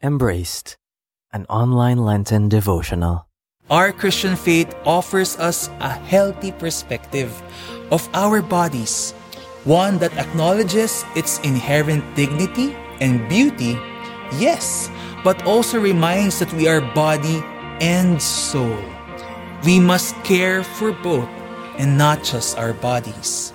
Embraced, an online Lenten devotional. Our Christian faith offers us a healthy perspective of our bodies, one that acknowledges its inherent dignity and beauty, yes, but also reminds that we are body and soul. We must care for both and not just our bodies.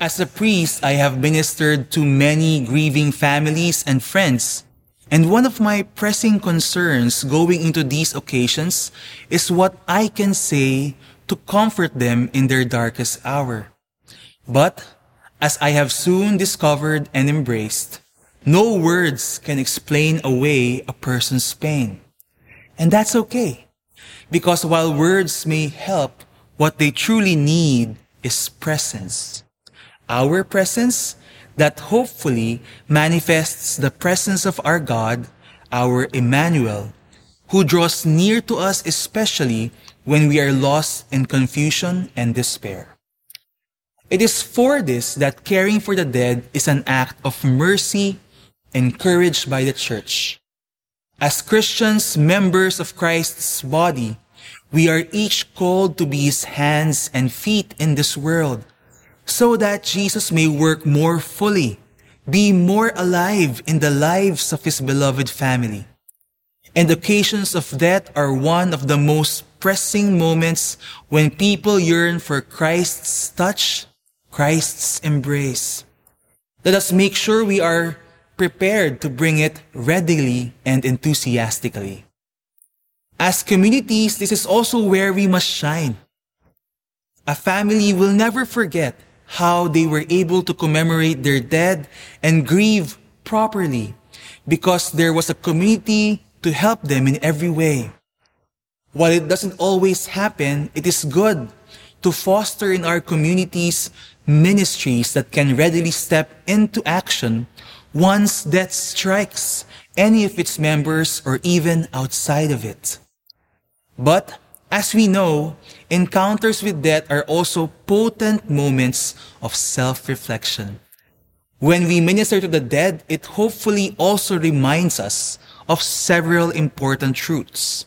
As a priest, I have ministered to many grieving families and friends. And one of my pressing concerns going into these occasions is what I can say to comfort them in their darkest hour. But, as I have soon discovered and embraced, no words can explain away a person's pain. And that's okay. Because while words may help, what they truly need is presence our presence that hopefully manifests the presence of our God, our Emmanuel, who draws near to us especially when we are lost in confusion and despair. It is for this that caring for the dead is an act of mercy encouraged by the church. As Christians, members of Christ's body, we are each called to be his hands and feet in this world so that Jesus may work more fully, be more alive in the lives of his beloved family. And occasions of death are one of the most pressing moments when people yearn for Christ's touch, Christ's embrace. Let us make sure we are prepared to bring it readily and enthusiastically. As communities, this is also where we must shine. A family will never forget how they were able to commemorate their dead and grieve properly because there was a community to help them in every way. While it doesn't always happen, it is good to foster in our communities ministries that can readily step into action once death strikes any of its members or even outside of it. But as we know, encounters with death are also potent moments of self-reflection. When we minister to the dead, it hopefully also reminds us of several important truths.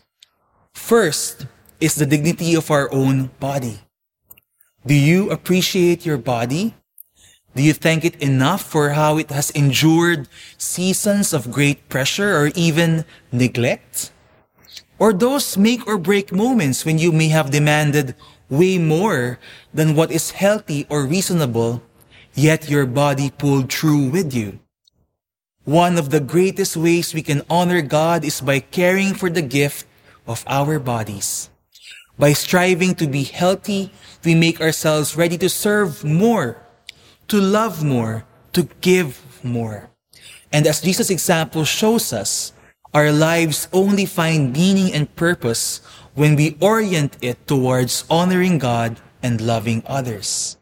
First is the dignity of our own body. Do you appreciate your body? Do you thank it enough for how it has endured seasons of great pressure or even neglect? Or those make or break moments when you may have demanded way more than what is healthy or reasonable, yet your body pulled through with you. One of the greatest ways we can honor God is by caring for the gift of our bodies. By striving to be healthy, we make ourselves ready to serve more, to love more, to give more. And as Jesus' example shows us, our lives only find meaning and purpose when we orient it towards honoring God and loving others.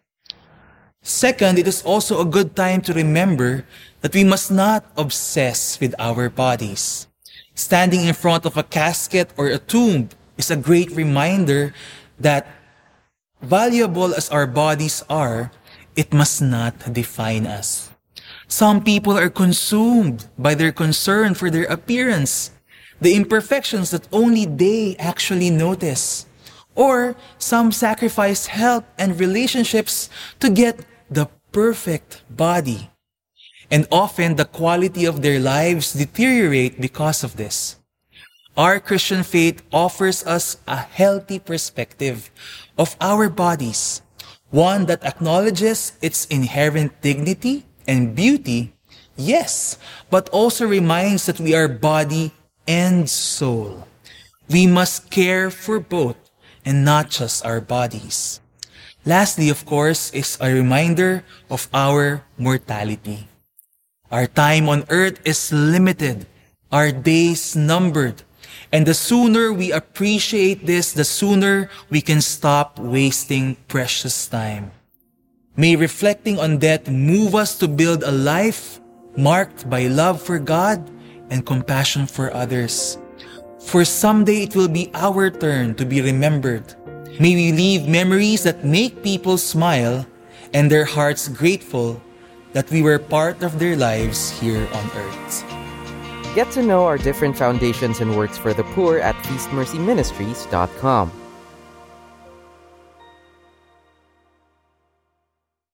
Second, it is also a good time to remember that we must not obsess with our bodies. Standing in front of a casket or a tomb is a great reminder that valuable as our bodies are, it must not define us. Some people are consumed by their concern for their appearance, the imperfections that only they actually notice. Or some sacrifice health and relationships to get the perfect body. And often the quality of their lives deteriorate because of this. Our Christian faith offers us a healthy perspective of our bodies, one that acknowledges its inherent dignity and beauty, yes, but also reminds that we are body and soul. We must care for both and not just our bodies. Lastly, of course, is a reminder of our mortality. Our time on earth is limited, our days numbered, and the sooner we appreciate this, the sooner we can stop wasting precious time. May reflecting on that move us to build a life marked by love for God and compassion for others. For someday it will be our turn to be remembered. May we leave memories that make people smile and their hearts grateful that we were part of their lives here on earth. Get to know our different foundations and works for the poor at feastmercyministries.com.